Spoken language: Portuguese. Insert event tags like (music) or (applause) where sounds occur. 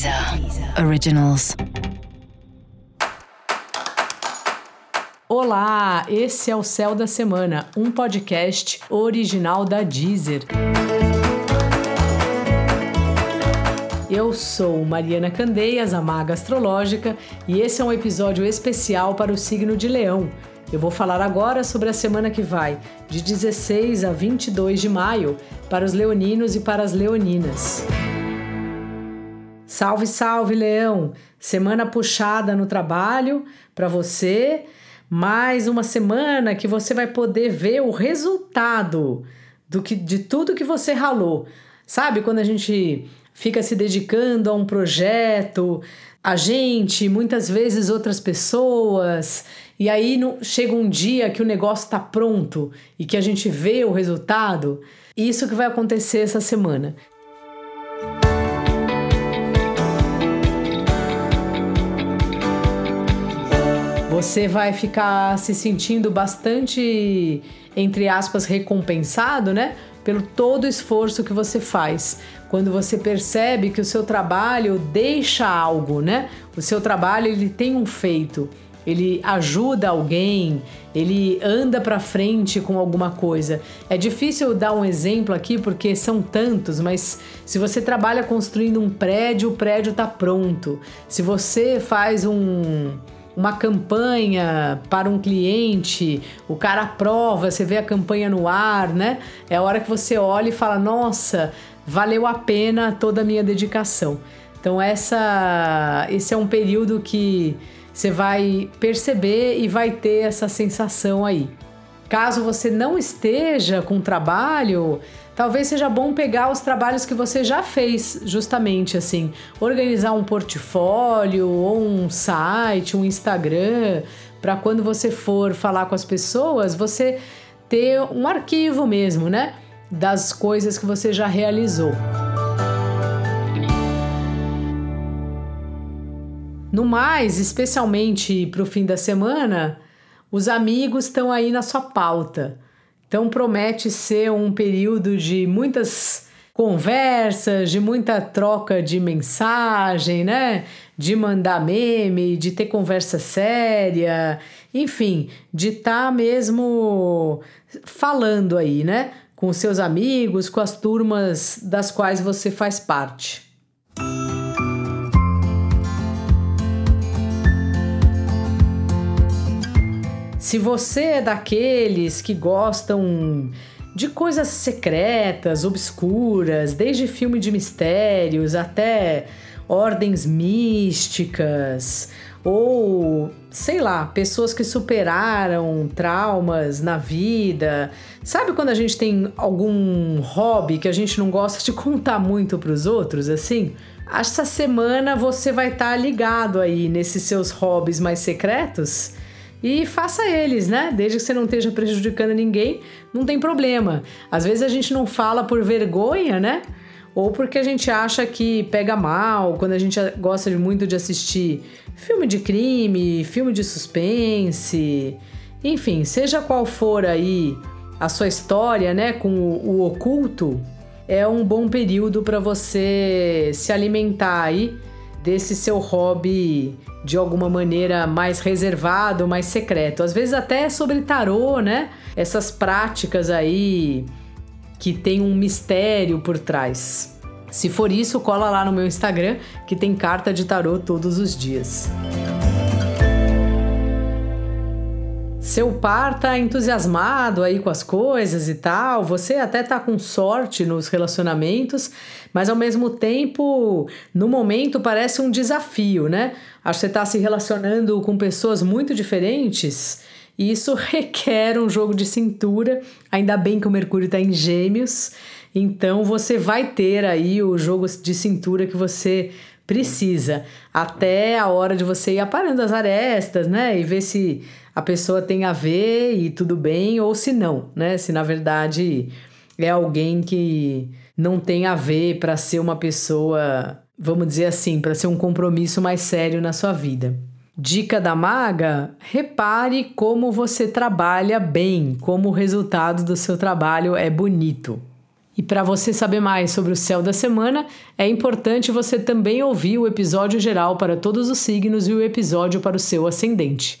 Deezer Originals. Olá, esse é o Céu da Semana, um podcast original da Deezer. Eu sou Mariana Candeias, a maga astrológica, e esse é um episódio especial para o signo de Leão. Eu vou falar agora sobre a semana que vai, de 16 a 22 de maio, para os leoninos e para as leoninas. Salve, salve, Leão! Semana puxada no trabalho para você. Mais uma semana que você vai poder ver o resultado do que de tudo que você ralou. Sabe quando a gente fica se dedicando a um projeto, a gente, muitas vezes outras pessoas, e aí no, chega um dia que o negócio está pronto e que a gente vê o resultado. Isso que vai acontecer essa semana. Você vai ficar se sentindo bastante, entre aspas, recompensado, né? Pelo todo o esforço que você faz. Quando você percebe que o seu trabalho deixa algo, né? O seu trabalho ele tem um feito ele ajuda alguém, ele anda para frente com alguma coisa. É difícil dar um exemplo aqui porque são tantos, mas se você trabalha construindo um prédio, o prédio está pronto. Se você faz um uma campanha para um cliente, o cara aprova, você vê a campanha no ar, né? É a hora que você olha e fala: "Nossa, valeu a pena toda a minha dedicação". Então essa esse é um período que você vai perceber e vai ter essa sensação aí. Caso você não esteja com trabalho, talvez seja bom pegar os trabalhos que você já fez, justamente assim, organizar um portfólio ou um site, um Instagram, para quando você for falar com as pessoas, você ter um arquivo mesmo, né, das coisas que você já realizou. No mais, especialmente para o fim da semana, os amigos estão aí na sua pauta. Então promete ser um período de muitas conversas, de muita troca de mensagem, né? De mandar meme, de ter conversa séria, enfim, de estar tá mesmo falando aí, né? Com seus amigos, com as turmas das quais você faz parte. Se você é daqueles que gostam de coisas secretas, obscuras, desde filme de mistérios até ordens místicas, ou sei lá, pessoas que superaram traumas na vida. Sabe quando a gente tem algum hobby que a gente não gosta de (laughs) contar muito para os outros, assim? Essa semana você vai estar tá ligado aí nesses seus hobbies mais secretos e faça eles, né? Desde que você não esteja prejudicando ninguém, não tem problema. Às vezes a gente não fala por vergonha, né? Ou porque a gente acha que pega mal, quando a gente gosta muito de assistir filme de crime, filme de suspense, enfim, seja qual for aí a sua história, né, com o, o oculto, é um bom período para você se alimentar aí desse seu hobby de alguma maneira mais reservado, mais secreto. Às vezes até sobre tarô, né? Essas práticas aí que tem um mistério por trás. Se for isso, cola lá no meu Instagram que tem carta de tarô todos os dias. Seu par tá entusiasmado aí com as coisas e tal, você até tá com sorte nos relacionamentos, mas ao mesmo tempo, no momento parece um desafio, né? Acho que você tá se relacionando com pessoas muito diferentes e isso (laughs) requer um jogo de cintura. Ainda bem que o Mercúrio tá em Gêmeos, então você vai ter aí o jogo de cintura que você precisa, até a hora de você ir aparando as arestas, né? E ver se a pessoa tem a ver e tudo bem, ou se não, né? Se na verdade é alguém que não tem a ver para ser uma pessoa, vamos dizer assim, para ser um compromisso mais sério na sua vida. Dica da maga: repare como você trabalha bem, como o resultado do seu trabalho é bonito. E para você saber mais sobre o céu da semana, é importante você também ouvir o episódio geral para todos os signos e o episódio para o seu ascendente.